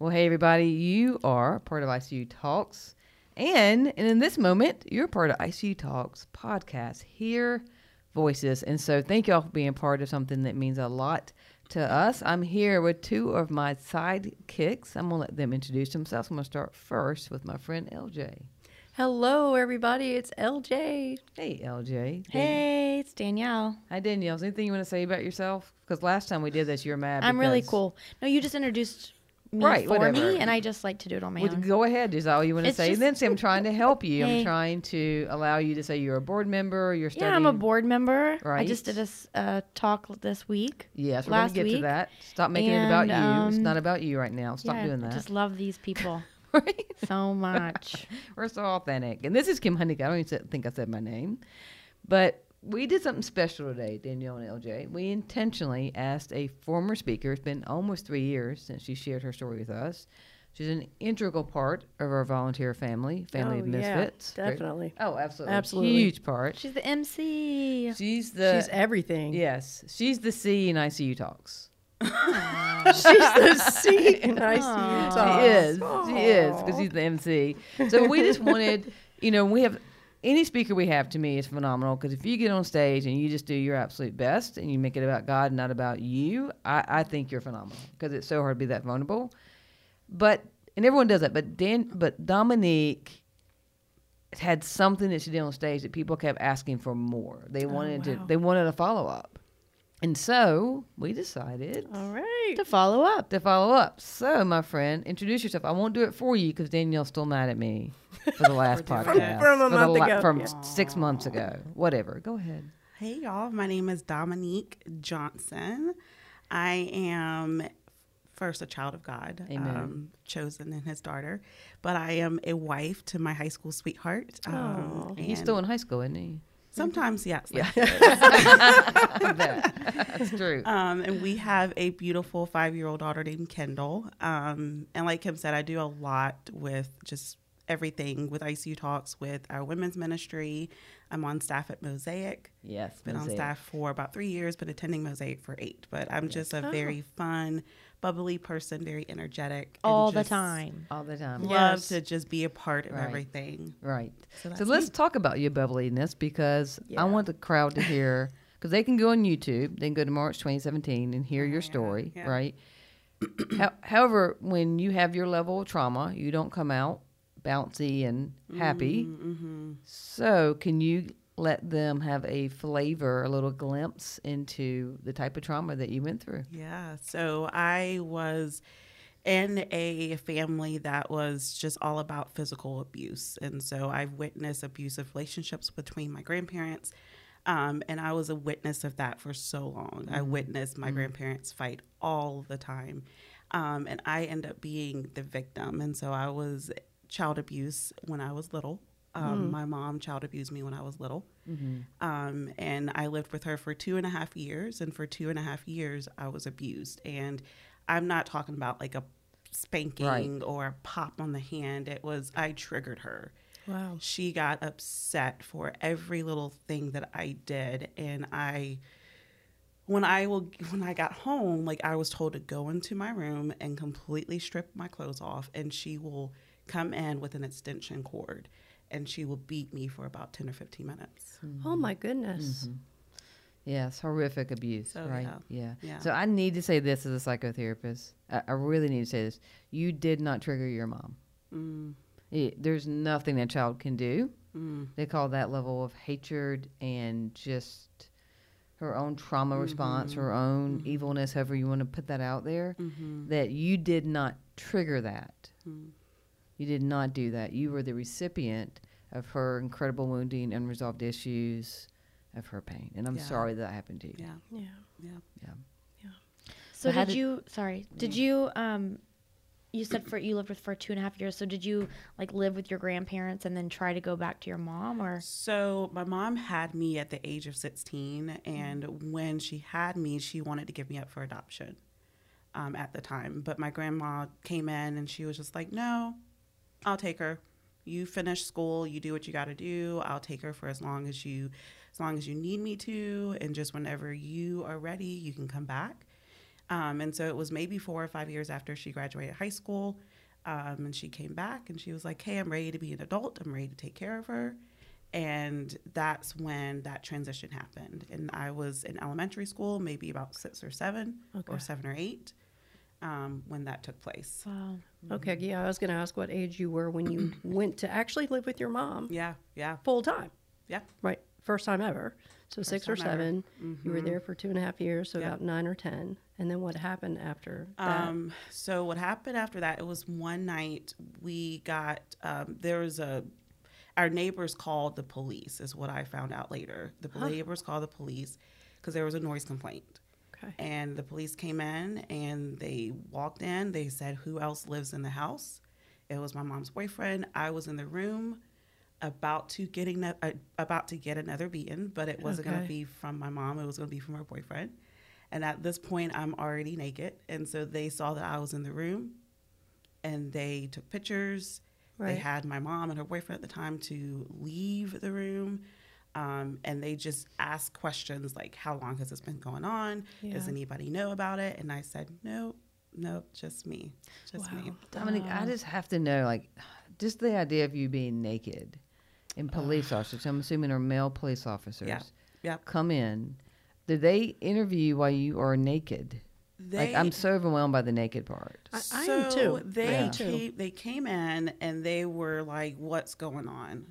Well, hey, everybody, you are part of ICU Talks. And, and in this moment, you're part of ICU Talks podcast. Hear voices. And so, thank y'all for being part of something that means a lot to us. I'm here with two of my sidekicks. I'm going to let them introduce themselves. I'm going to start first with my friend LJ. Hello, everybody. It's LJ. Hey, LJ. Hey, it's Danielle. Hi, Danielle. Is anything you want to say about yourself? Because last time we did this, you were mad. I'm really because- cool. No, you just introduced me Right, for whatever. me, and I just like to do it on my Well, own. go ahead. Is that all you want to say? just- then say I'm trying to help you. I'm trying to allow you to say you're a board member. You're studying. Yeah, I'm a board member. Right. I just did a uh, talk this week. Yes, we're going to get to that. Stop making it about And, you. It's um, not about you right now. Stop yeah, doing I that. just love these people Right? so much. We're so authentic. And this is Kim Honeycutt. I don't even think I said my name. But we did something special today, Danielle and LJ. We intentionally asked a former speaker. It's been almost three years since she shared her story with us. She's an integral part of our volunteer family, Family Oh, of Misfits. Very- definitely. Oh, absolutely. Absolutely. Huge part. She's the MC. She's the She's everything. yes. She's the C in ICU talks. She's the C in ICU Aw. She talks. is. She is because she's the MC. So we just wanted, you know, we have any speaker we have to me is phenomenal because if you get on stage and you just do your absolute best and you make it about God, and not about you, I, I think you're phenomenal because it's so hard to be that vulnerable. But and everyone does that. But Dan, but Dominique had something that she did on stage that people kept asking for more. They oh, wanted to. wow. They wanted a follow up, and so we decided All right. To follow up. to follow up. So, my friend, introduce yourself. I won't do it for you because Danielle's still mad at me for the last podcast from a month la- ago. from Yeah. six months ago. Whatever. Go ahead. Hey y'all, my name is Dominique Johnson. I am first a child of God, Amen. um, chosen in His daughter, but I am a wife to my high school sweetheart. Um, He's still in high school, isn't he? Sometimes yes, Yeah. That's true. Um, and we have a beautiful five-year-old daughter named Kendall. Um, and like Kim said, I do a lot with just everything with ICU Talks with our women's ministry. I'm on staff at Mosaic. yes. been on staff for about three years, been attending Mosaic for eight. But I'm just a very fun, bubbly person, very energetic. All the time. all the time. Love Yes. to just be a part of Right. everything. Right. So So, let's me. talk about your bubbliness because Yeah. I want the crowd to hear because they can go on YouTube, they can go to March 2017 and hear your story, yeah. right? How, however, when you have your level of trauma, you don't come out bouncy and happy. Mm-hmm. So, can you let them have a flavor, a little glimpse into the type of trauma that you went through? Yeah. So I was in a family that was just all about physical abuse. And so I've witnessed abusive relationships between my grandparents. Um, and I was a witness of that for so long. I witnessed my grandparents fight all the time. Um, and I end up being the victim. And so I was child abuse when I was little. Um, My mom child abused me when I was little. Um, and I lived with her for two and a half years. And for two and a half years, I was abused. And I'm not talking about like a spanking Right. or a pop on the hand. It was, I triggered her. Wow. She got upset for every little thing that I did. And I, when I will, when I got home, like I was told to go into my room and completely strip my clothes off. And she will come in with an extension cord and she will beat me for about 10 or 15 minutes. Oh my goodness. Mm-hmm. Yes, horrific abuse, So, right? yeah. Yeah. Yeah. So I need to say this as a psychotherapist. I, I really need to say this. You did not trigger your mom. Mm, It, there's nothing that child can do. mm, They call that level of hatred and just her own trauma response, her own evilness, however you want to put that out there. mhm, That you did not trigger that. You did not do that. You were the recipient of her incredible wounding, unresolved issues, of her pain. And I'm Yeah. sorry that happened to you. Yeah, Yeah. yeah. Yeah. So, So did did- you? Sorry. Did you? Um, you said for you lived with for two and a half years. So did you like live with your grandparents and then try to go back to your mom or? So my mom had me at the age of 16, and when she had me, she wanted to give me up for adoption um, at the time. But my grandma came in and she was just like, "No, I'll take her. You finish school, you do what you got to do. I'll take her for as long as you, as long as you need me to, and just whenever you are ready, you can come back." Um, and so it was maybe four or five years after she graduated high school. Um, and she came back and she was like, Hey, I'm ready to be an adult. I'm ready to take care of her. And that's when that transition happened. And I was in elementary school, maybe about six or seven, Okay. or seven or eight, um, when that took place. Wow. Okay, yeah, I was going to ask what age you were when you went to actually live with your mom Yeah, yeah, full time, yeah. right? First time ever. So six or seven. You were there for two and a half years, so about nine or ten. And then what happened after that? Um, so what happened after that? It was one night we got um, there was a our neighbors called the police. Is what I found out later. The neighbors called the police because there was a noise complaint. Okay. And the police came in and they walked in. They said, "Who else lives in the house?" It was my mom's boyfriend. I was in the room, about to getting uh, about to get another beating, but it wasn't going to be from my mom. It was going to be from her boyfriend. And at this point, I'm already naked, and so they saw that I was in the room, and they took pictures. They had my mom and her boyfriend at the time to leave the room. Um, and they just asked questions like, How long has this been going on? Does anybody know about it? And I said, No, no, just me. Just me. Wow. Dominic, I just have to know, like, just the idea of you being naked and police officers, I'm assuming are male police officers, Yeah. Yep. come in. Did they interview you while you are naked? like, I'm so overwhelmed by the naked part. I- I so am too. They I am too. came. They came in and they were like, "What's going on?"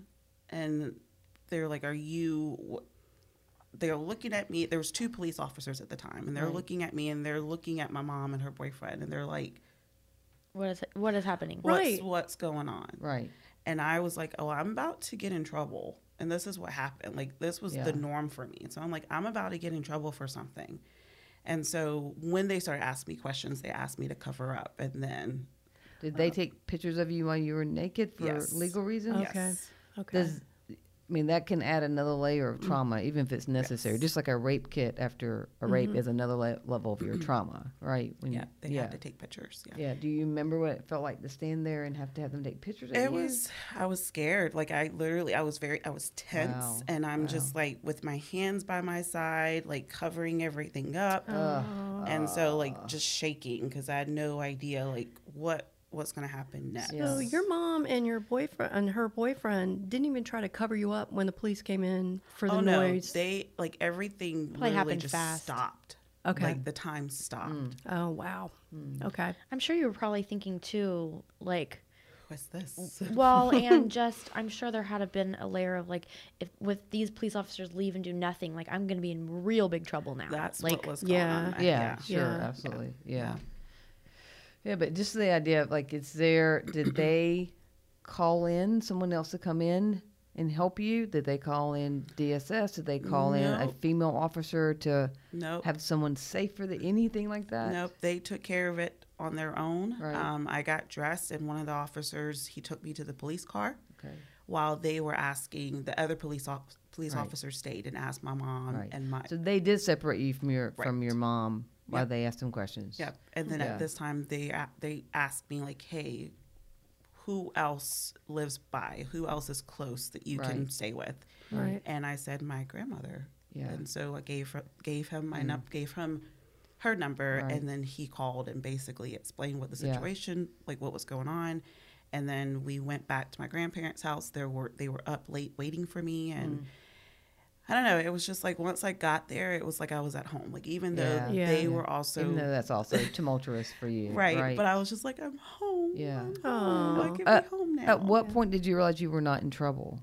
And they're like, "Are you?" They're looking at me. There was two police officers at the time, and they're Right. looking at me, and they're looking at my mom and her boyfriend, and they're like, What is what is happening? "What's Right. what's going on?" Right. And I was like, "Oh, I'm about to get in trouble." And this is what happened. Like this was Yeah. the norm for me. So I'm like, "I'm about to get in trouble for something." And so when they started asking me questions, they asked me to cover up, and then Did they um, take pictures of you while you were naked for Yes. legal reasons? Okay. yes. Okay. Does I mean that can add another layer of mm. trauma, even if it's necessary. Yes. Just like a rape kit after a rape mm-hmm. is another le- level of your mm-hmm. trauma, right? When Yeah, you- they yeah. had to take pictures. Yeah. Yeah. Do you remember what it felt like to stand there and have to have them take pictures? It was I was scared. Like I literally I was very I was tense Wow. and I'm just like with my hands by my side, like covering everything up. And so like just shaking because I had no idea like what what's gonna happen next. Yeah. So your mom and your boyfriend and her boyfriend didn't even try to cover you up when the police came in for the oh no, noise. they like everything Probably literally happened just fast. stopped. Okay. Like the time stopped. Mm. oh wow. Mm. Okay. I'm sure you were probably thinking too, like, What's this? well, and just I'm sure there had to been a layer of like, if with these police officers leave and do nothing, like I'm gonna be in real big trouble now. That's like, what was going yeah. on. that- yeah, sure, Yeah. absolutely, yeah. yeah, but just the idea of like it's there. Did they call in someone else to come in and help you? Did they call in DSS? Did they call in a female officer to Nope. have someone safer than anything like that? Nope, they took care of it on their own. Right. Um, I got dressed, and one of the officers he took me to the police car Okay. while they were asking the other police off, police Right. officers stayed and asked my mom Right. and my So they did separate you from your from your mom while Yep. they asked them questions. yeah. And then Yeah. at this time they they asked me like, hey, who else lives by? Who else is close that you can stay with? Right. And I said my grandmother. Yeah. And so I gave gave him my mm-hmm. num- gave him her number, Right. and then he called and basically explained what the Yeah. situation, like what was going on. And then we went back to my grandparents' house. There were they were up late waiting for me, and mm. I don't know. It was just like once I got there, it was like I was at home. Like even though Yeah. Yeah. they Yeah. were also Even though that's also tumultuous for you, right, Right. but I was just like I'm home. Yeah. I'm home. I can Uh, be home now. At what point did you realize you were not in trouble?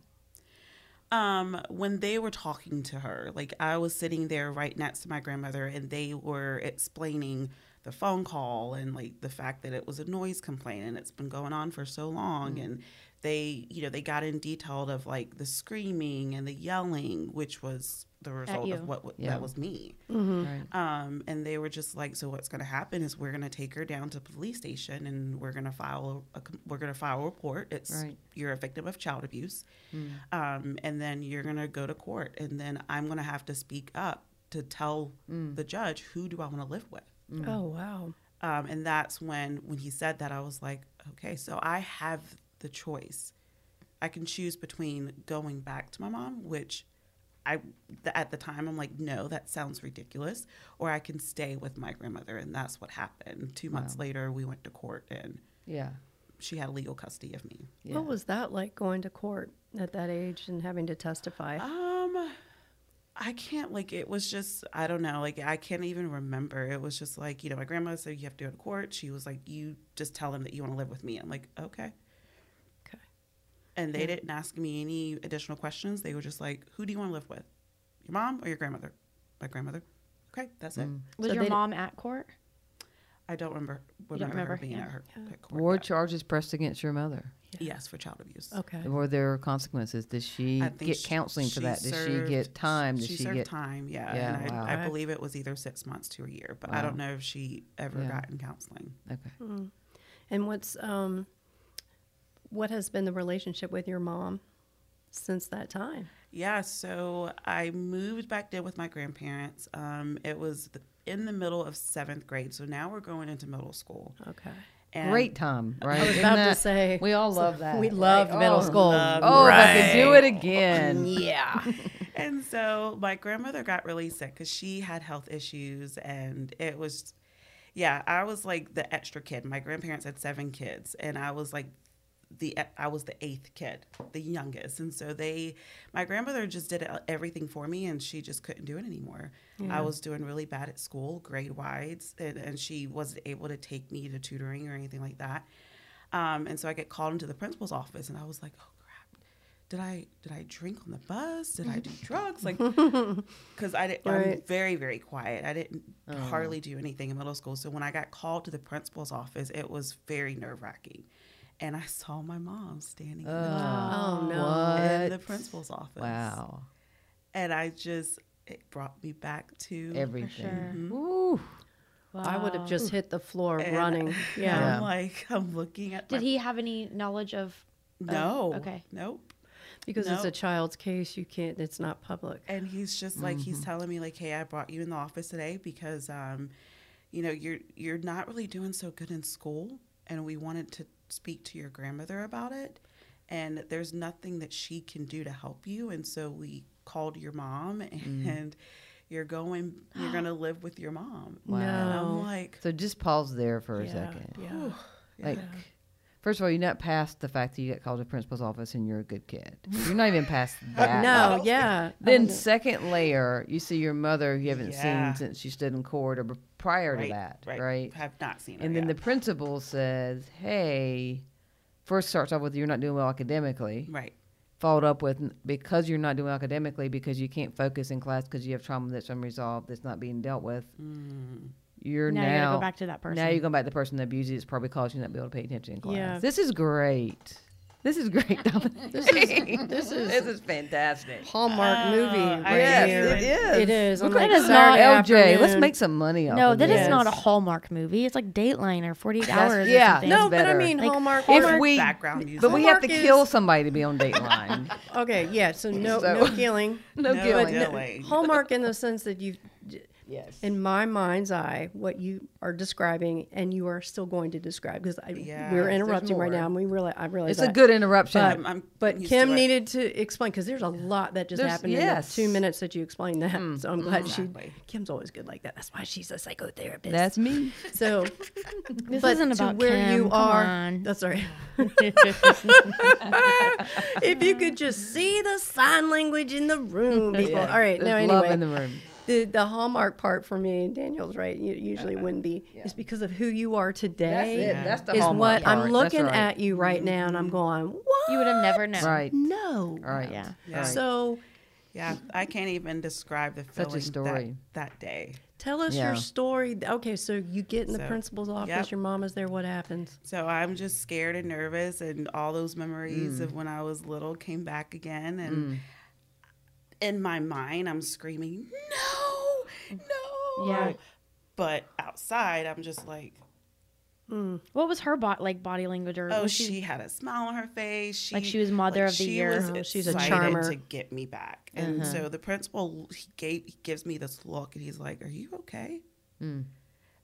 Um, when they were talking to her, like I was sitting there right next to my grandmother, and they were explaining the phone call and like the fact that it was a noise complaint and it's been going on for so long, and they, you know, they got in detailed of like the screaming and the yelling, which was the result of what, what Yeah. that was me. Right. Um, and they were just like, so what's going to happen is we're going to take her down to police station and we're going to file a, we're going to file a report. It's Right. you're a victim of child abuse, um, and then you're going to go to court, and then I'm going to have to speak up to tell the judge who do I want to live with. Oh wow. Um, and that's when when he said that I was like, okay, so I have the choice. I can choose between going back to my mom, which I at the time I'm like, no, that sounds ridiculous. Or I can stay with my grandmother, and that's what happened. Two months later, we went to court, and Yeah. she had legal custody of me. yeah. What was that like going to court at that age and having to testify? Um, I can't like it was just I don't know like I can't even remember. It was just like you know my grandma said you have to go to court. She was like you just tell them that you want to live with me. I'm like okay. Okay. And they didn't ask me any additional questions. They were just like, "Who do you want to live with? Your mom or your grandmother?" My grandmother. Okay, that's it. Was So your they- mom at court? I don't remember don't remember, her being yeah. at her at court. War yeah. charges pressed against your mother. Yes, for child abuse. Okay. Were there consequences? Did she get sh- counseling for she that? Does she get time? Did she, she, served get time? Yeah, Yeah, and I, wow. I Okay. believe it was either six months to a year, but I don't know if she ever Yeah. got in counseling. okay? And what's um, what has been the relationship with your mom since that time? Yeah, so I moved back in with my grandparents. Um, it was the, in the middle of seventh grade, so now we're going into middle school. Okay. And Great time, right? I was Isn't about to say, we all love that. We right? love middle Oh, school. love Oh, if I could do it again. Yeah. And so my grandmother got really sick because she had health issues, and it was, yeah, I was like the extra kid. My grandparents had seven kids, and I was like the I was the eighth kid, the youngest, and so they, my grandmother just did everything for me, and she just couldn't do it anymore. I was doing really bad at school, grade wise, and, and she wasn't able to take me to tutoring or anything like that. Um, and so I get called into the principal's office, and I was like, oh crap, did I did I drink on the bus? Did I do drugs? Like, because I did, I'm very very quiet. I didn't hardly do anything in middle school. So when I got called to the principal's office, it was very nerve wracking. And I saw my mom standing in the- Oh no. in the principal's office. Wow. And I just it brought me back to Everything. sure. Ooh. I would have just hit the floor And running. Yeah. Yeah. I'm like I'm looking at Did my, he have any knowledge of? no okay. nope Because it's a child's case, you can't. It's not public. and he's just like he's Mm-hmm. telling me like hey i brought you in the office today because um you know you're you're not really doing so good in school and we wanted to speak to your grandmother about it and there's nothing that she can do to help you and so we called your mom Mm. and you're going you're going to live with your mom Wow. and i'm like So just pause there for a yeah. second. Yeah. Like, first of all, you're not past the fact that you got called to the principal's office and you're a good kid. You're not even past that. No. Yeah. Then second layer, you see your mother you haven't Yeah. seen since she stood in court or prior to that, right right? have not seen her And then yet. the principal says, "Hey," first starts off with you're not doing well academically. right Followed up with because you're not doing well academically because you can't focus in class because you have trauma that's unresolved that's not being dealt with. Mm. You're now, now, you gotta go back to that person. now you're going back to the person that abused you. It's probably caused you not to be able to pay attention in class. Yeah. This is great. This is great. This is this is this is fantastic. Hallmark Oh, movie right Yes, here. it is. It is. On Look like at us Saturday not- LJ, let's make some money off no, of that this. is not a Hallmark movie. It's like Dateline or 48 That's- Hours. yeah, something. no, No, but I mean Like, Hallmark. if we, background music but we have to kill is- somebody to be on Dateline. Okay, yeah. So no So- no killing. no, No killing. killing. Hallmark in the sense that you, Yes. in my mind's eye, what you are describing, and you are still going to describe because Yeah, we're interrupting right now, and we really I realize It's a good interruption. But, I'm- I'm but Kim to needed to explain because there's a lot that just There's- happened yes. in the two minutes that you explained that. Hmm. so I'm glad Exactly. she. Kim's always good like that. That's why she's a psychotherapist. That's me. so. This but isn't to about where Kim. you are. on. That's all right. if you could just see the sign language in the room, people. Yeah, All right, there's now love in the room. The the hallmark part for me, and Danielle's right. You usually uh-huh. wouldn't be. Is because of who you are today. That's it. That's the is hallmark what I'm looking right. at you right now, and I'm mm-hmm. going, what? You would have never known. Right. No. Right. Yeah. Yeah. Right. So Yeah, I can't even describe the feeling Such a feeling story. That, that day. tell us Yeah. your story. Okay, so you get in the So, principal's office. yep. Your mom is there. What happens? So I'm just scared and nervous, and all those memories Mm. of when I was little came back again. And mm. In my mind, I'm screaming, "No, no!" Yeah. But outside, I'm just like, What was her bo- like body language or "Oh, was she, had a smile on her face. She, Like she was mother of the she year. was Oh, she's a excited charmer. to get me back. And so the principal he gave he gives me this look, and he's like, "Are you okay?" Mm.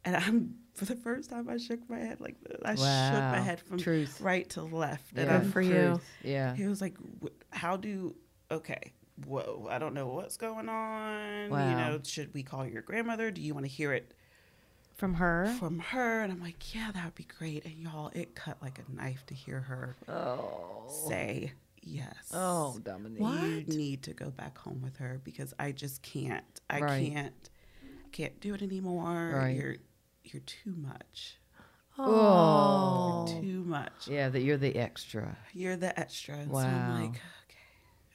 And I'm for the first time I shook my head like this. I shook my head from Truth. right to left. And I'm Good for you. Yeah. He was like, "How do? Okay, whoa, I don't know what's going on. You know, should we call your grandmother? Do you want to hear it From her. from her? And I'm like, yeah, that would be great. And y'all, it cut like a knife to hear her Oh. say yes. Oh, Dominique. You need to go back home with her because I just can't. I Right. can't. Can't do it anymore. Right. You're you're too much. Oh. Too much. Yeah, that you're the extra. You're the extra. And so Wow. I'm like.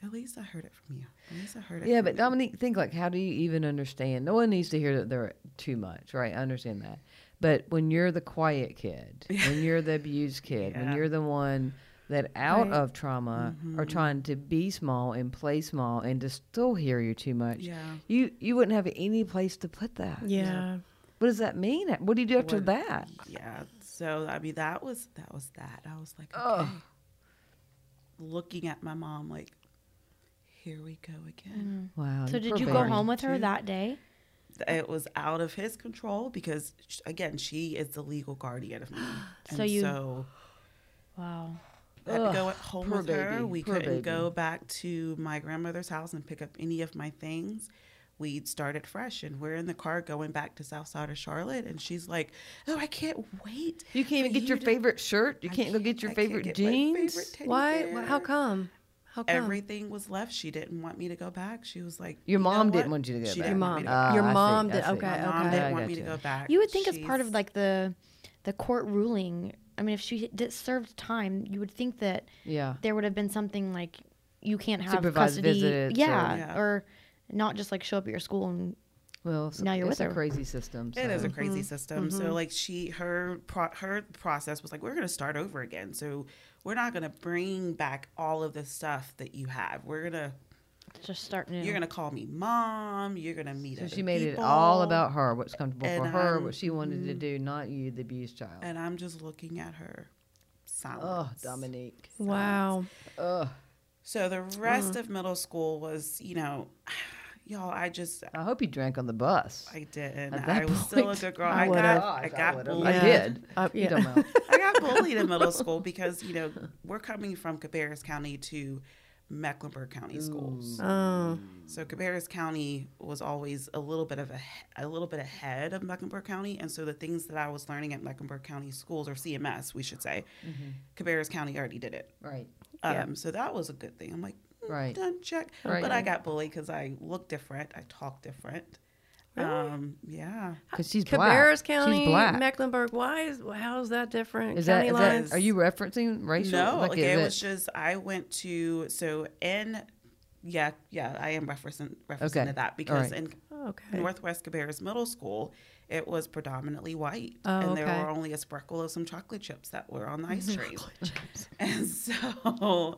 At least I heard it from you. At least I heard it. Yeah, from but you. Dominique, think like, how do you even understand? No one needs to hear that they're too much, right? I understand that. But when you're the quiet kid, when you're the abused kid, when you're the one that out Right. of trauma are mm-hmm. trying to be small and play small and to still hear you too much, Yeah. you you wouldn't have any place to put that. Yeah. What does that mean? What do you do after What- that? Yeah. So I mean, that was that was that. I was like, okay. Ugh. Looking at my mom, like, here we go again. Mm. Wow. so did you go home with her Two. that day? It was out of his control because, again, she is the legal guardian of me. So and you- so Wow. I had to go home poor with her. We poor couldn't go back to my grandmother's house and pick up any of my things. We'd started fresh, and we're in the car going back to South Side of Charlotte. And she's like, "Oh, I can't wait! You can't even for get your to- favorite shirt. You I can't go get your I can't favorite get my jeans. favorite teddy Why? bear." How come? How come? Everything was left. She didn't want me to go back. She was like, Your "You mom didn't want you to go She back. Your want me to mom. go Your mom did. see. Okay. My mom okay. didn't want me to go back. You would think as part of like the the court ruling. I mean, if she did served time, you would think that Yeah. there would have been something like you can't have Supervised custody. visits or- yeah, Yeah. or not just like show up at your school and Well, so Now you're it's with a her. crazy system. It is a crazy mm-hmm. system. So mm-hmm. like she her pro, her process was like we're going to start over again. So we're not going to bring back all of the stuff that you have. We're going to just start new. you're going to call me mom, you're going to meet So other she made it all about her, what's comfortable for And, her, um, what she wanted to do, not you, the abused child. and I'm just looking at her Oh, silence. Dominique. Wow. Ugh. So the rest of middle school was, you know, y'all I just I hope you drank on the bus. I didn't. At that I was still a good girl. I I, got Gosh, I I got would've. bullied. I Yeah. did. You yeah. don't know. I got bullied in middle school because you know we're coming from Cabarrus County to Mecklenburg County schools. Oh. So Cabarrus County was always a little bit of a a little bit ahead of Mecklenburg County, and so the things that I was learning at Mecklenburg County schools or CMS, we should say, Cabarrus County already did it. Right. Um, Yeah. So that was a good thing. I'm like, Right. done check. Right. But I got bullied because I look different, I talk different. Um, yeah. Because she's black. Cabarrus County, She's black. Mecklenburg. Why is how is that different? Is that, County is that, are you referencing racial? No, like, is it was just I went to so in yeah yeah I am referencing referencing Okay. to that because right. in okay? Northwest Cabarrus Middle School it was predominantly white Oh, and there okay. were only a sprinkle of some chocolate chips that were on the ice cream and so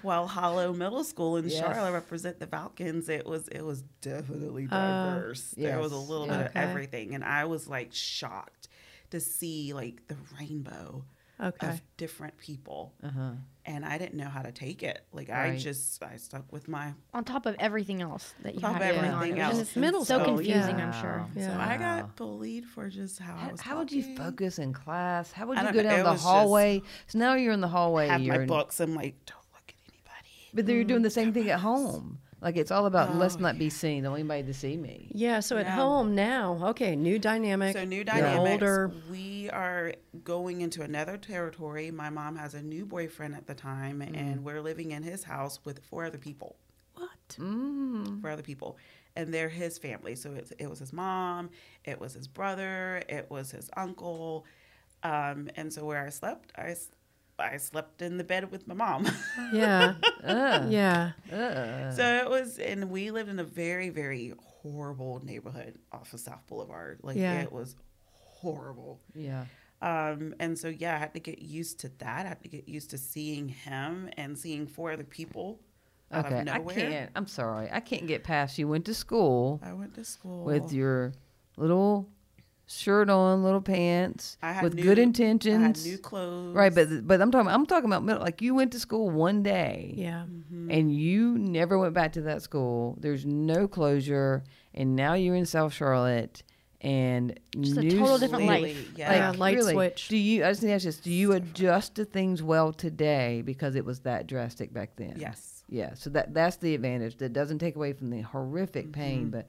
Quail Hollow Middle School in Yes. Charlotte represent the Falcons. It was it was definitely Oh. diverse. there was a little Yeah. bit of everything, and I was like shocked to see like the rainbow Okay. of different people Uh-huh. and I didn't know how to take it. Like I just I stuck with my on top of everything else that you top had of going on. everything else. just And middle so school, confusing. yeah. I'm sure. Yeah. so I got bullied for just how, I How, was how would you focus in class? How would you go know. down the hallway? So now you're in the hallway. have you're my in- books. I'm like, don't look at anybody. But then you're doing the same thing at home. Like it's all about let's Oh, not be seen. Don't anybody to see me. Yeah. So at Yeah. home now, okay, new dynamic. So new You're older. We are going into another territory. My mom has a new boyfriend at the time, Mm. and we're living in his house with four other people. What? Mm. for other people and they're his family so it, it was his mom it was his brother it was his uncle um, and so where i slept I, s- I slept in the bed with my mom Yeah. Uh, yeah. uh. so it was and we lived in a very very horrible neighborhood off of south boulevard like Yeah. it was horrible Yeah. um, and so yeah i had to get used to that i had to get used to seeing him and seeing four other people out Okay. of I can't. I'm sorry. I can't get past. You went to school I went to school with your little shirt on, little pants, I had with new- good I had intentions. new clothes. Right, but but I'm talking. I'm talking about middle. Like you went to school one day, Yeah. Mm-hmm. and you never went back to that school. There's no closure, and now you're in South Charlotte, and Just a new total different sleep. life. Completely, Like, Yeah, light really, switch. Do you? I just think that's just. Do you adjust to things well today because it was that drastic back then? Yes. Yeah, so that that's the advantage. That doesn't take away from the horrific pain, but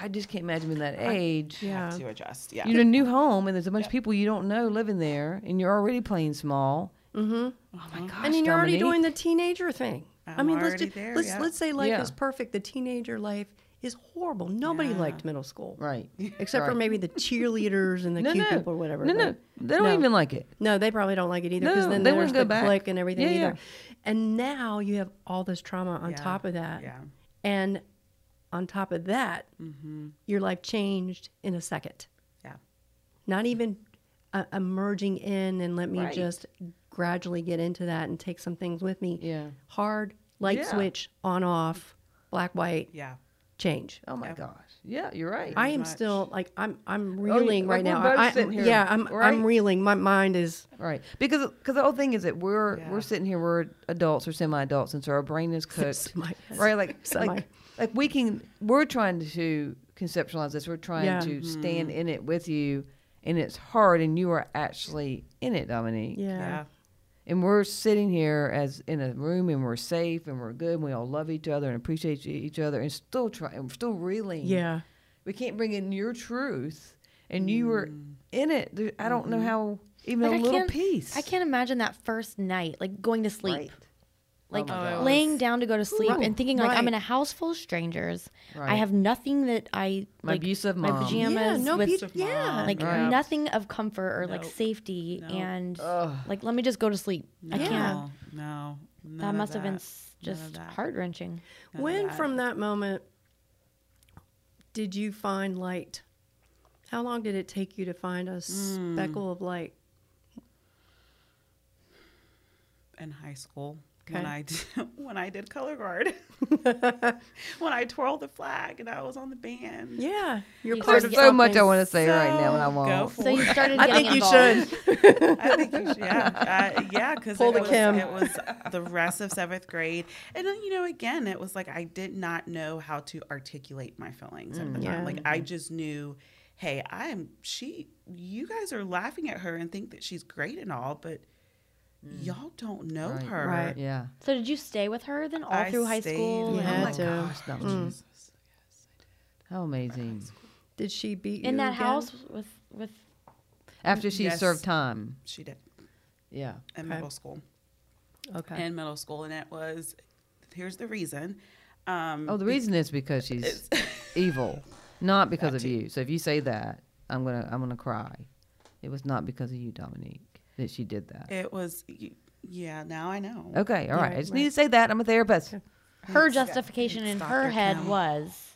I just can't imagine being that age. Yeah. Have to adjust. Yeah. You're in a new home, and there's a bunch of people you don't know living there, and you're already playing small. Mm-hmm. Oh my gosh! And then you're already doing the teenager thing. i I'm mean, let's already just, there, let's yeah. let's say life Yeah. is perfect. The teenager life is horrible. Nobody Yeah. liked middle school, right. except for maybe the cheerleaders and the no, cute no, people or whatever. No, no, they don't no. even like it. No, they probably don't like it either because No, then they there's wouldn't go the back. click and everything Yeah, either. And now you have all this trauma on Yeah, top of that. Yeah. And on top of that, Mm-hmm. your life changed in a second. Yeah. Not even uh, emerging in and let me Right. just gradually get into that and take some things with me. Yeah. Hard light Yeah. switch on off, black white Yeah. change. Oh my Yeah. gosh! Yeah, you're right. I am much. still like I'm I'm Oh, reeling like right we're now. both I, I- sitting here, yeah, I'm I'm reeling. My mind is Right, because because the whole thing is that we're Yeah. we're sitting here, we're adults or semi-adults, and so our brain is cooked, Semi- right? Like Semi. like like we can we're trying to conceptualize this. We're trying Yeah. to mm-hmm. stand in it with you, and it's hard, and you are actually in it, Dominique. yeah. Yeah. And we're sitting here as in a room, and we're safe, and we're good, and we all love each other and appreciate each other, and still trying, we're still reeling. Yeah. we can't bring in your truth, and you were mm. in it. There, I don't know mm-hmm. how even Like, a I little piece. I can't imagine that first night, like going to sleep. Right. Like Oh laying down to go to sleep Right. and thinking like I'm in a house full of strangers. I have nothing that I My like, abusive my mom. pajamas Yeah, no, with pe- yeah. like Right. nothing of comfort or like safety Nope. and Ugh. like let me just go to sleep. I can't. No. none That of must have been that. s- None of just heart wrenching. When that. from that moment did you find light? How long did it take you to find a Hmm. speckle of light? in high school Okay. when I did, when I did color guard, when I twirled the flag and I was on the band. Yeah, you're You part of so much I want to say right now, and I So, won't. go So you started I getting think you should. I think you should, yeah, uh, yeah, because it was, it was the rest of seventh grade, and then you know, again, it was like I did not know how to articulate my feelings at the Yeah. time. Like I just knew, hey, I am she. You guys are laughing at her and think that she's great and all, but y'all don't know Right. her. Right. Yeah. So did you stay with her then all I through high school? Yeah. with and- had oh my to. gosh, no. Mm. Jesus. How amazing. Did she beat you in that again? house with with After she Yes. served time. She did Yeah. in Okay. middle school. Okay. In middle school, and it was. Here's the reason. Um, Oh, the reason is because she's evil, not because of too. you. So if you say that, I'm gonna I'm gonna cry. It was not because of you, Dominique, that she did that. It was. Yeah. Now I know. Okay, all right. I Right, just right. need to say that. I'm a therapist. her It's- justification it's in her Dr. head Kim. was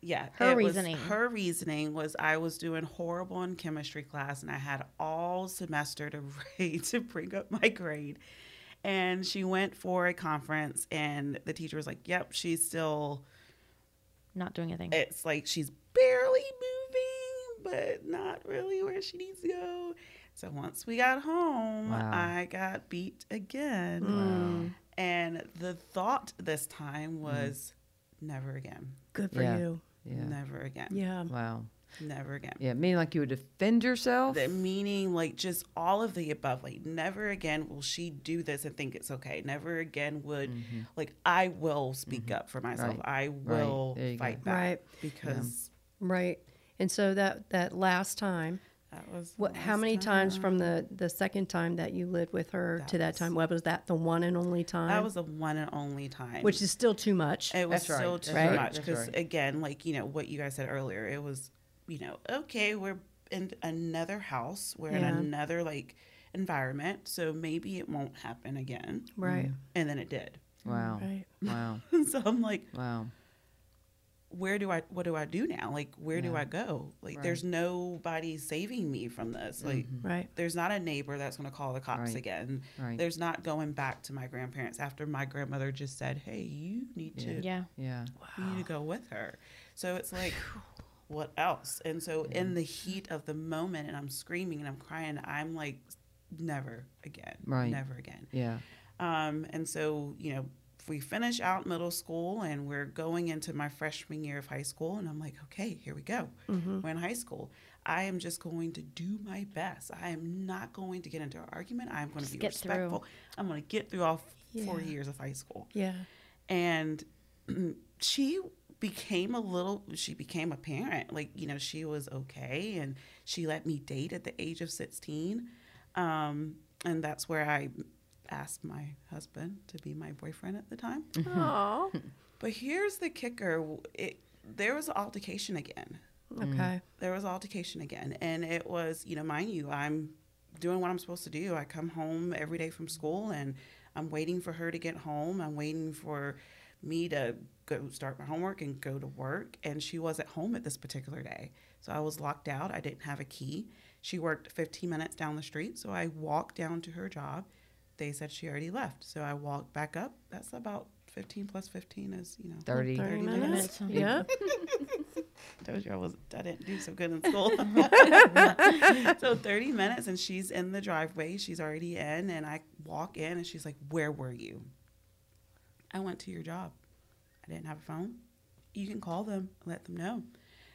Yeah, Her it was- reasoning. her reasoning was I was doing horrible in chemistry class, and I had all semester to rate to bring up my grade. And she went for a conference, and the teacher was like, "Yep, she's still. not doing anything. It's like she's barely moving, but not really where she needs to go." So once we got home, Wow. I got beat again, Mm. and the thought this time was, "Never again, Good for Yeah. you. Yeah. never again, Yeah. Wow. never again." Yeah, meaning like you would defend yourself. the meaning like just all of the above like never again will she do this and think it's okay never again would like i will speak up for myself Mm-hmm. Right. i will There you go. fight back Right. because Right. And so that that last time, that was what? How last many times from the the second time that you lived with her That to that time? What was that? The one and only time. that was the one and only time which is still too much. it was That's still That's too right. much because right. again like you know what you guys said earlier it was you know okay we're in another house we're in another like environment so maybe it won't happen again right. and then it did wow. Right. Wow. so i'm like Wow. Where do I what do I do now? Like where do I go? Like there's nobody saving me from this. Like Right. there's not a neighbor that's going to call the cops Mm-hmm. Right. again. Right. There's not going back to my grandparents after my grandmother just said, "Hey, you need to yeah. Yeah. you need to go with her." So it's like what else? And so in the heat of the moment and I'm screaming and I'm crying, I'm like never again. Right. Never again. Yeah. Um, and so, you know, we finish out middle school and we're going into my freshman year of high school and i'm like okay here we go. We're in high school. I am just going to do my best. I am not going to get into an argument. I'm going to be get through. respectful. I'm going to get through all f- four years of high school. Yeah. and she became a little she became a parent. Like you know she was okay and she let me date at the age of 16 um, and that's where i asked my husband to be my boyfriend at the time. Oh. but here's the kicker. It, there was an altercation again. Mm. Mm. Okay. there was altercation again. And it was you know mind you i'm doing what i'm supposed to do. I come home every day from school and i'm waiting for her to get home. I'm waiting for me to go start my homework and go to work. And she wasn't home at this particular day. So i was locked out. I didn't have a key. She worked 15 minutes down the street. So i walked down to her job they said she already left so i walked back up that's about 15 plus 15 is you know 30. 30 30 minutes. minutes. Yeah. told you I was I didn't do so good in school. so 30 minutes and she's in the driveway. She's already in and I walk in and she's like, "Where were you?" I went to your job. I didn't have a phone. You can call them, let them know.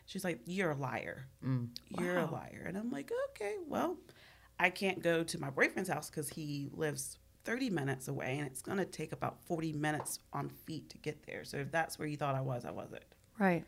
She's like, "You're a liar. Mm. You're a liar." And I'm like, "Okay, well, I can't go to my boyfriend's house cuz he lives 30 minutes away and it's going to take about 40 minutes on feet to get there. So if that's where you thought I was, I wasn't." Right.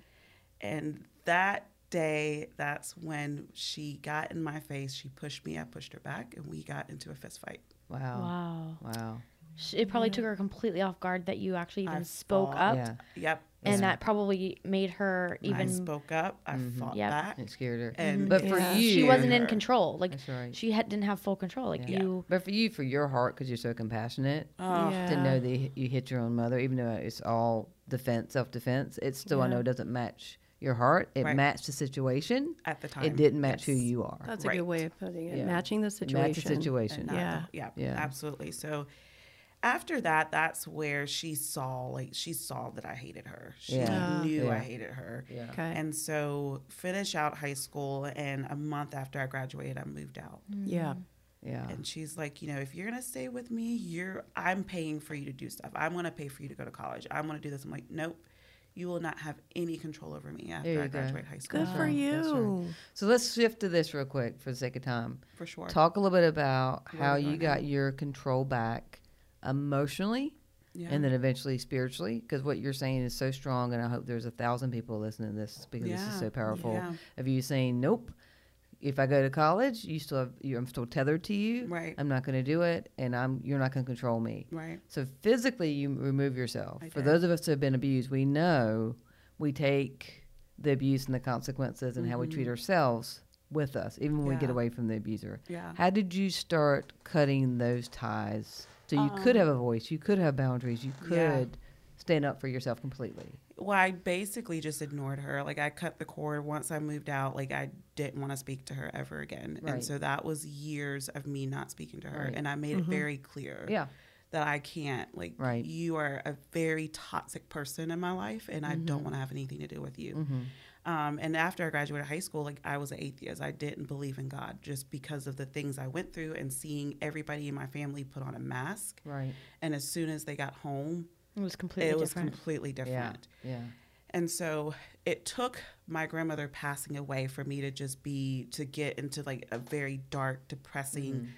And that day, that's when she got in my face. She pushed me, I pushed her back, and we got into a fist fight. Wow. Wow. Wow. Sh- It probably took her completely off guard that you actually even I spoke fought. up, Yeah. Yep. and that probably made her I even. spoke up, I mm-hmm. fought Yep. back. It scared her. And mm-hmm. But for Yeah. you, she wasn't in control. Like That's right. she had, didn't have full control. Like Yeah. you. But for you, for your heart, because you're so compassionate, Oh, yeah. to know that you you hit your own mother, even though it's all defense, self defense, it still I Yeah. know doesn't match your heart. It Right. matched the situation. At the time. It didn't match who you are. That's a Right. good way of putting it. Yeah. Matching the situation. matched the situation. Yeah. the- yeah, Yeah. absolutely. So after that, that's where she saw, like, she saw that I hated her. She Yeah. knew I hated her. Yeah. Okay. And so, finish out high school, and a month after I graduated, I moved out. yeah. Yeah. And she's like, you know, if you're gonna stay with me, you're I'm paying for you to do stuff. I'm gonna pay for you to go to college. I'm gonna do this. I'm like, nope, you will not have any control over me after you I go. graduate high school. Good That's for right. That's right. you. So let's shift to this real quick for the sake of time. For sure. Talk a little bit about Where how you got now. your control back emotionally yeah. and then eventually spiritually because what you're saying is so strong and i hope there's a thousand people listening to this because this is so powerful Yeah. of you saying nope if i go to college you still have you, i'm still tethered to you Right. i'm not going to do it and i'm you're not going to control me right. so physically you remove yourself I for did. those of us who have been abused we know we take the abuse and the consequences and how we treat ourselves with us even when we get Mm-hmm. Away from the abuser Yeah. how did you start cutting those ties so you could Um, have a voice, you could have boundaries, you Yeah. could stand up for yourself completely? Well, I basically just ignored her. Like I cut the cord once I moved out. Like I didn't want to speak to her ever again. Right. And so that was years of me not speaking to her. Right. And I made it very clear Yeah. that I can't. Like Right. you are a very toxic person in my life, and I don't want to have anything to do with you. Mm-hmm. Um, and after I graduated high school, like I was an atheist. I didn't believe in God just because of the things I went through and seeing everybody in my family put on a mask. Right. And as soon as they got home, It was completely it was different. completely different. Yeah. Yeah. And so it took my grandmother passing away for me to just be to get into like a very dark, depressing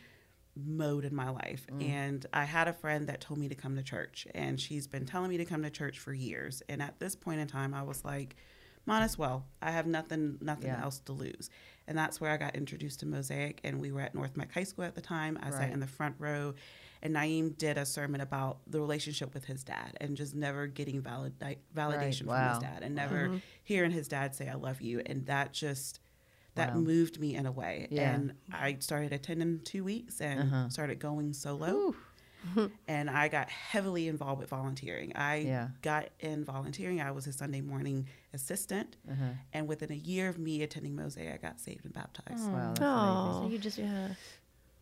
mode in my life. And I had a friend that told me to come to church, and she's been telling me to come to church for years. And at this point in time, I was like, might as well. I have nothing, nothing Yeah. else to lose. And that's where I got introduced to Mosaic. And we were at North Meck High School at the time. I Right. sat in the front row, and Naeem did a sermon about the relationship with his dad and just never getting valid- validation from Wow. his dad and never hearing his dad say, I love you. And that just, that Wow. moved me in a way. Yeah. And I started attending two weeks and Uh-huh. started going solo. and I got heavily involved with volunteering. I Yeah. got in volunteering. I was a Sunday morning assistant. Uh-huh. And within a year of me attending Mosaic, I got saved and baptized. Wow. That's Oh, So you just yeah.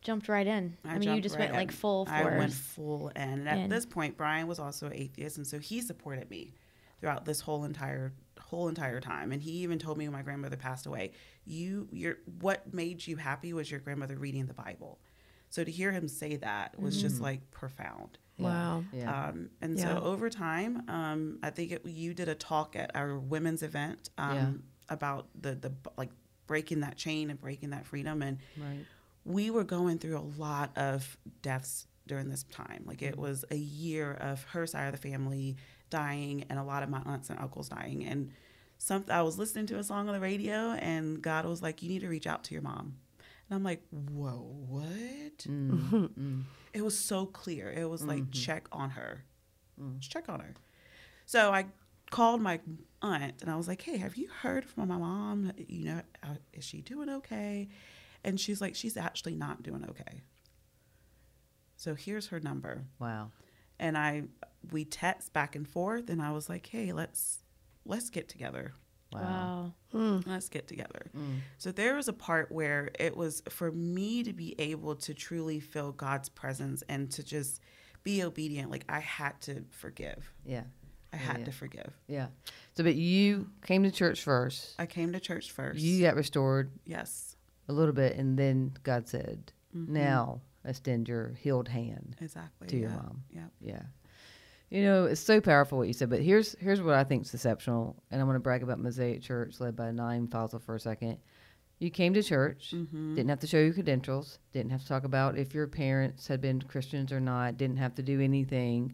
jumped right in. I, mean, you just right went like full force. I went full in. And at in. this point, Brian was also an atheist, and so he supported me throughout this whole entire whole entire time. And he even told me when my grandmother passed away, "You, your, what made you happy was your grandmother reading the Bible." So to hear him say that was just like profound. Wow. Yeah. Um, and Yeah. so over time, um, I think it, you did a talk at our women's event um, Yeah. about the the like breaking that chain and breaking that freedom, and right. we were going through a lot of deaths during this time. Like Mm-hmm. it was a year of her side of the family dying, and a lot of my aunts and uncles dying, and something I was listening to a song on the radio, and God was like, "You need to reach out to your mom." And I'm like, whoa, what? Mm-hmm. It was so clear. It was like, check on her. Mm. Just check on her. So I called my aunt and I was like, hey, have you heard from my mom? You know, uh, is she doing okay? And she's like, she's actually not doing okay. So here's her number. Wow. And I, we text back and forth and I was like, hey, let's, let's get together. Wow. Wow. Let's get together. So there was a part where it was for me to be able to truly feel God's presence and to just be obedient. Like I had to forgive. Yeah. I had yeah. to forgive. Yeah. So, but you came to church first. I came to church first. You got restored yes, a little bit, and then God said, Mhm. "Now extend your healed hand exactly. to your yeah. mom." Yeah. Yeah. You know, it's so powerful what you said, but here's here's what I think is exceptional, and I'm going to brag about Mosaic Church, led by Naeem Fazal for a second. You came to church, Mm-hmm. didn't have to show your credentials, didn't have to talk about if your parents had been Christians or not, didn't have to do anything.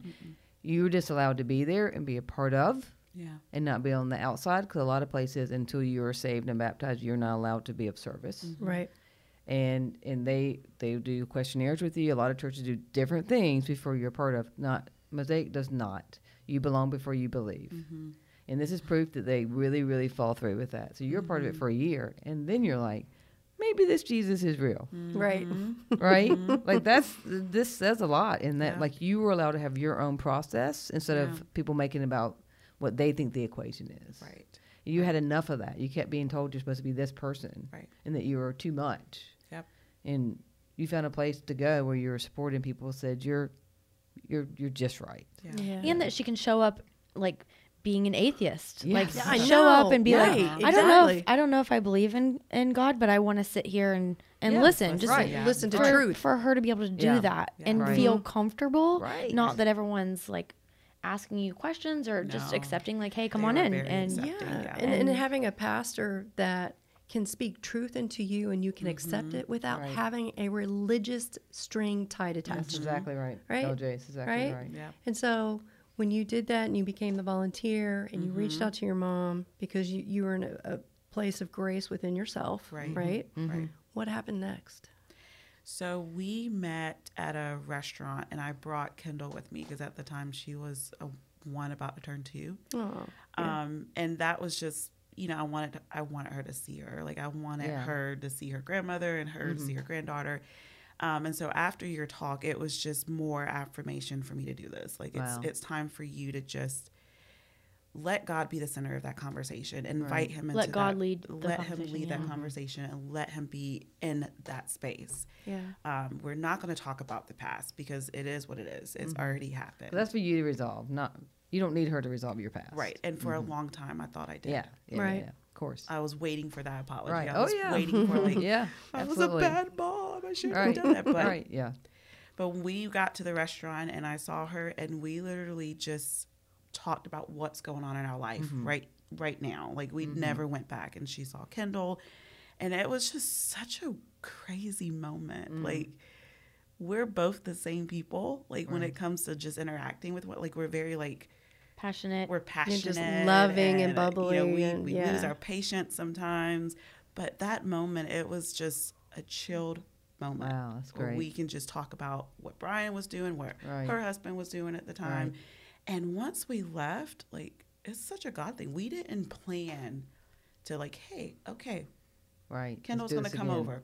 You were just allowed to be there and be a part of, Yeah. and not be on the outside. Because a lot of places, until you are saved and baptized, you're not allowed to be of service Right. and and they they do questionnaires with you. A lot of churches do different things before you're a part of. Not Mosaic does not. You belong before you believe, Mm-hmm. and this is proof that they really really fall through with that. So you're a part of it for a year, and then you're like, maybe this Jesus is real, Right. right? like that's this says a lot in that Yeah. like you were allowed to have your own process instead Yeah. of people making about what they think the equation is. Right. You had enough of that. You kept being told you're supposed to be this person, Right. and that you were too much Yep. and you found a place to go where you were supporting people said you're you're you're just right. Yeah. Yeah. And that she can show up like being an atheist. Like Yes. I show up and be right, like, I don't know if. I don't know if I believe in in God, but I want to sit here and and Yeah, listen. Just right. Yeah. Listen to for, truth. for her to be able to do Yeah. that Yeah. and Right. feel comfortable. Right. Not that everyone's like asking you questions or just accepting like, hey, come They on in. very And. Yeah. yeah. And, and And- having a pastor that can speak truth into you and you can accept mm-hmm. it without Right. having a religious string tied That's attached. exactly right. Right? LJ, it's exactly Right? right. Yeah. And so when you did that and you became the volunteer and you reached mm-hmm. out to your mom because you, you were in a, a place of grace within yourself, Right. right? Mm-hmm. Right. What happened next? So we met at a restaurant, and I brought Kendall with me because at the time she was a one about to turn two. Oh, Um, and that was just, you know, I wanted I wanted her to see her. Like I wanted Yeah. her to see her grandmother and her to see her granddaughter. Um, and so after your talk, it was just more affirmation for me to do this. Like it's Wow. it's time for you to just let God be the center of that conversation. Invite Right. him into Let God that- lead let him lead that yeah. conversation and let him be in that space. yeah. Um, we're not going to talk about the past because it is what it is. It's already happened. That's for you to resolve. Not you don't need her to resolve your past. right. And for a long time, I thought I did. Yeah. yeah Right. Yeah, of course. I was waiting for that apology. Right. I Oh, was yeah. waiting for like, yeah. I was a bad mom. I shouldn't Right. have done that. But right. Yeah. but we got to the restaurant and I saw her and we literally just talked about what's going on in our life Mm-hmm. right right now. Like we never went back and she saw Kendall and it was just such a crazy moment. Mm. Like we're both the same people. Like when it comes to just interacting with what like we're very like passionate. we're passionate, just loving and You know, bubbly we, and- we yeah. lose our patience sometimes, but that moment it was just a chilled moment. Wow, that's where great. we can just talk about what Brian was doing, what Right. her husband was doing at the time, Right. and once we left, like it's such a God thing. We didn't plan to like, hey, okay, Right. Kendall's gonna come again. over.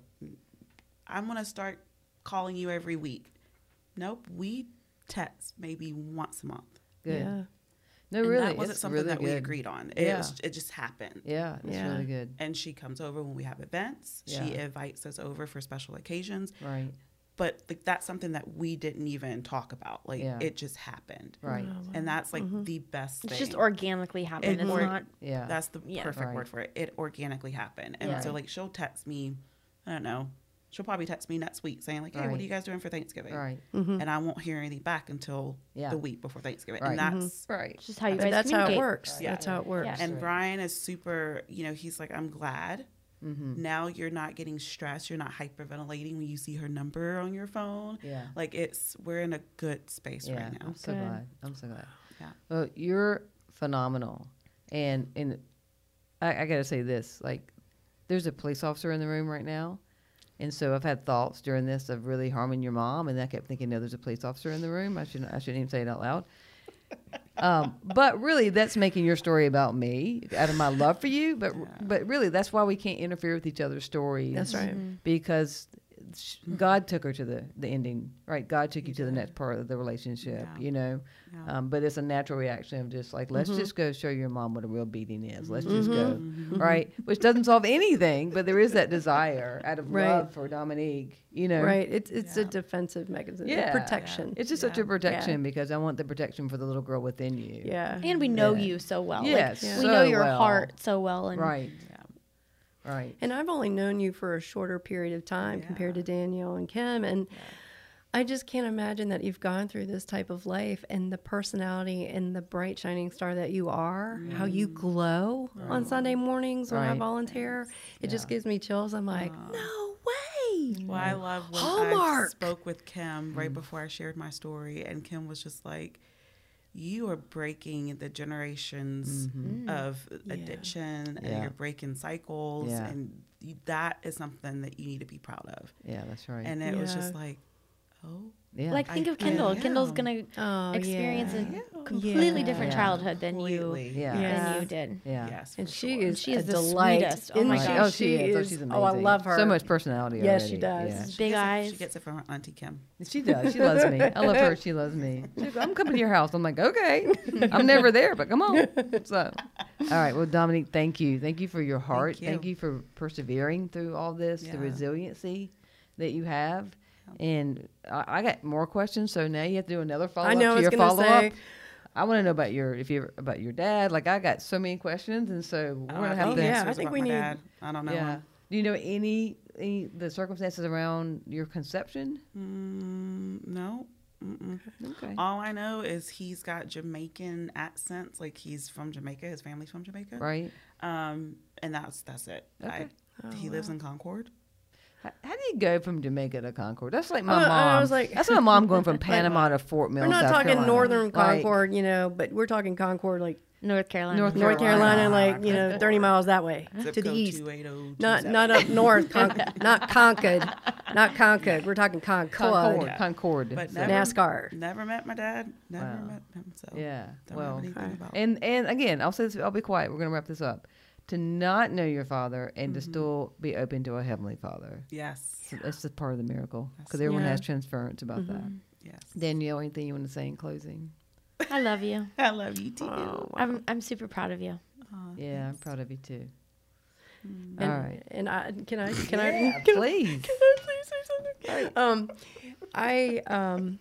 I'm gonna start calling you every week. Nope, we text maybe once a month. Good. Yeah. No, and really. that wasn't it's something really that we agreed on. It Yeah. was, it just happened. Yeah, it's Yeah. really good. And she comes over when we have events. She invites us over for special occasions. Right. But like that's something that we didn't even talk about. Like Yeah. it just happened. Right. Oh, wow. And that's like mm-hmm. the best thing. it's just organically happened. It It's or- not Yeah. That's the Yeah. perfect Right. word for it. It organically happened. And Yeah. so like she'll text me, I don't know, she'll probably text me next week saying like, "Hey, Right. what are you guys doing for Thanksgiving?" Right. And I won't hear anything back until Yeah. the week before Thanksgiving, Right. and that's Right. It's just how you guys that's how it communicate. works. Yeah. That's how it works. Yeah. and right. Brian is super. You know, he's like, "I'm glad." Mm-hmm. Now you're not getting stressed. You're not hyperventilating when you see her number on your phone. Yeah. Like it's we're in a good space Yeah, right now. I'm so Good. glad. I'm so glad. Yeah. Well, you're phenomenal, and and I, I got to say this: like, there's a police officer in the room right now, and so I've had thoughts during this of really harming your mom, and I kept thinking, no, there's a police officer in the room. I shouldn't. I shouldn't even say it out loud. Um, but really, that's making your story about me out of my love for you. But but really, that's why we can't interfere with each other's stories. That's right. Because sh- God took her to the the ending, right? God took you to the next part of the relationship, Yeah. you know. Yeah. Um, but it's a natural reaction of just like, let's Mm-hmm. just go show your mom what a real beating is. Let's just go, right? Which doesn't solve anything, but there is that desire out of Right. love for Dominique, you know. Right. It's it's a defensive mechanism. Yeah. Protection. It's just such a Yeah. protection because I want the protection for the little girl within you. Yeah. And we know Yeah. you so well. Yes, Like, Yeah. we know your well. heart so well. And Right. Yeah. Right. And I've only known you for a shorter period of time compared to Danielle and Kim. And I just can't imagine that you've gone through this type of life and the personality and the bright shining star that you are, how you mm. glow on Sunday mornings when I Right. volunteer. It just gives me chills. I'm like, uh. no way. Well, I love when I Hallmark. spoke with Kim right mm. before I shared my story, and Kim was just like, "You are breaking the generations mm-hmm. of mm. addiction, and Yeah. you're breaking cycles, Yeah. and you, that is something that you need to be proud of." Yeah, that's right. And it was just like, "Oh, yeah. Like think I- of Kendall. yeah. Kendall's gonna Oh, experience yeah. a completely Yeah. different Yeah. childhood than you completely, Yeah. than Yeah. you did. yeah. yes, And she sure. is She is a the delight. sweetest. Oh my Isn't gosh. Oh, she is. Oh, she's amazing. Oh, I love her. So much personality. Yes, already. she does. Yeah. She Big gets it- eyes. she gets it from her auntie Kim. She does. She loves me. I love her. She loves me. She goes, I'm coming to your house. I'm like, okay. I'm never there, but come on. So, all right. Well, Dominique, thank you. Thank you for your heart. you. Thank you for persevering through all this, the resiliency that you have. And I, I got more questions. So now you have to do another follow up. I up know. I to was your gonna follow say. up. I want to know about your if you about your dad. Like I got so many questions, and so we're Oh, gonna I have think to. yeah, I answers think about we my need- dad. I don't know. yeah. him. Do you know any any the circumstances around your conception? Mm, no. Mm-mm. Okay. All I know is he's got Jamaican accents, like he's from Jamaica. His family's from Jamaica. Right. Um, and that's that's it. Okay. I, he lives in Concord. How, how do you go from Jamaica to Concord? That's like my Oh, I mom. was like- that's my mom going from Panama to Fort Mill. We're not South talking Carolina. northern Like, Concord, you know, but we're talking Concord, like North Carolina. North North Carolina. Carolina, like you know, thirty miles that way Zip to the east. Oh not not up north, Con- not Concord, not Concord. We're talking Concord. Concord. Yeah. Concord. But So- never, NASCAR. Never met my dad. Never Wow. met him. So yeah. Don't Well, know anything about. and and again, I'll say this. I'll be quiet. We're gonna wrap this up. To not know your father and Mm-hmm. to still be open to a heavenly father. yes. So that's just part of the miracle because everyone Yeah. has transference about that. Yes. Danielle, anything you want to say in closing? I love you. I love you too. Oh, wow. I'm I'm super proud of you. Aw, Yeah, I'm proud of you too. and, All right. And I can I can I Yeah, can I- please. Can I please say something? Um, I um,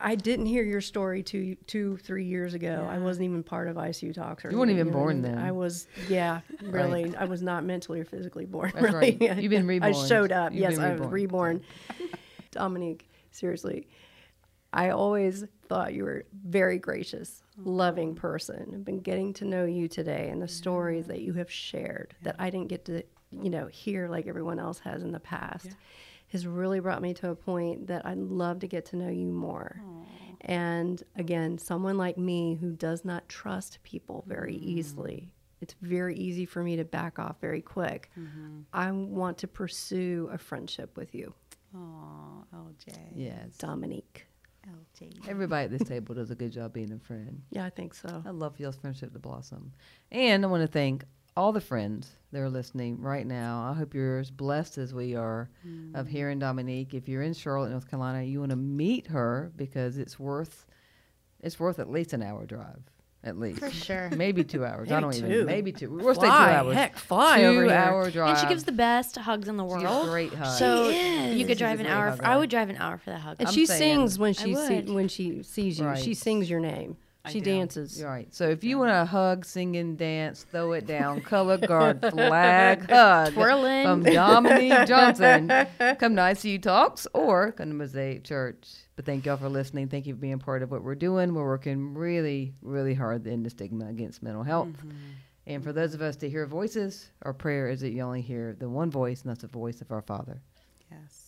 I didn't hear your story two, two, three years ago. I wasn't even part of ICU talks. Or You weren't anything, even know born mean? then. I was, yeah, really. I was not mentally or physically born. That's really. right. You've been reborn. I showed up. You've yes, I was reborn. reborn. Dominique, seriously, I always thought you were a very gracious, loving person. I've been getting to know you today and the stories that you have shared that I didn't get to, you know, hear like everyone else has in the past. Has really brought me to a point that I'd love to get to know you more. And again, someone like me who does not trust people very mm. easily, it's very easy for me to back off very quick. Mm-hmm. I want to pursue a friendship with you, Oh, LJ. Yes. Dominique. LJ. Everybody at this table does a good job being a friend. Yeah, I think so. I love y'all's friendship to blossom. And I want to thank all the friends that are listening right now. I hope you're as blessed as we are of mm. hearing Dominique. If you're in Charlotte, North Carolina, you want to meet her because it's worth it's worth at least an hour drive. At least. For sure. Maybe two hours. I don't two. even maybe two. We'll stay two hours. heck, fly two over here. hour drive. And she gives the best hugs in the She gives world. great hugs. So She you She's could drive an hour. hugger. I would drive an hour for that hug. And I'm she sings when she see, when she sees you. She sings your name. I She do. dances. Right. So if you want to hug, sing, and dance, throw it down, color guard, flag, hug Twirling. from Dominique Johnson, come to ICU Talks or come to Mosaic Church. But thank y'all for listening. Thank you for being part of what we're doing. We're working really, really hard in the stigma against mental health. Mm-hmm. And for those of us to hear voices, our prayer is that you only hear the one voice, and that's the voice of our Father. Yes.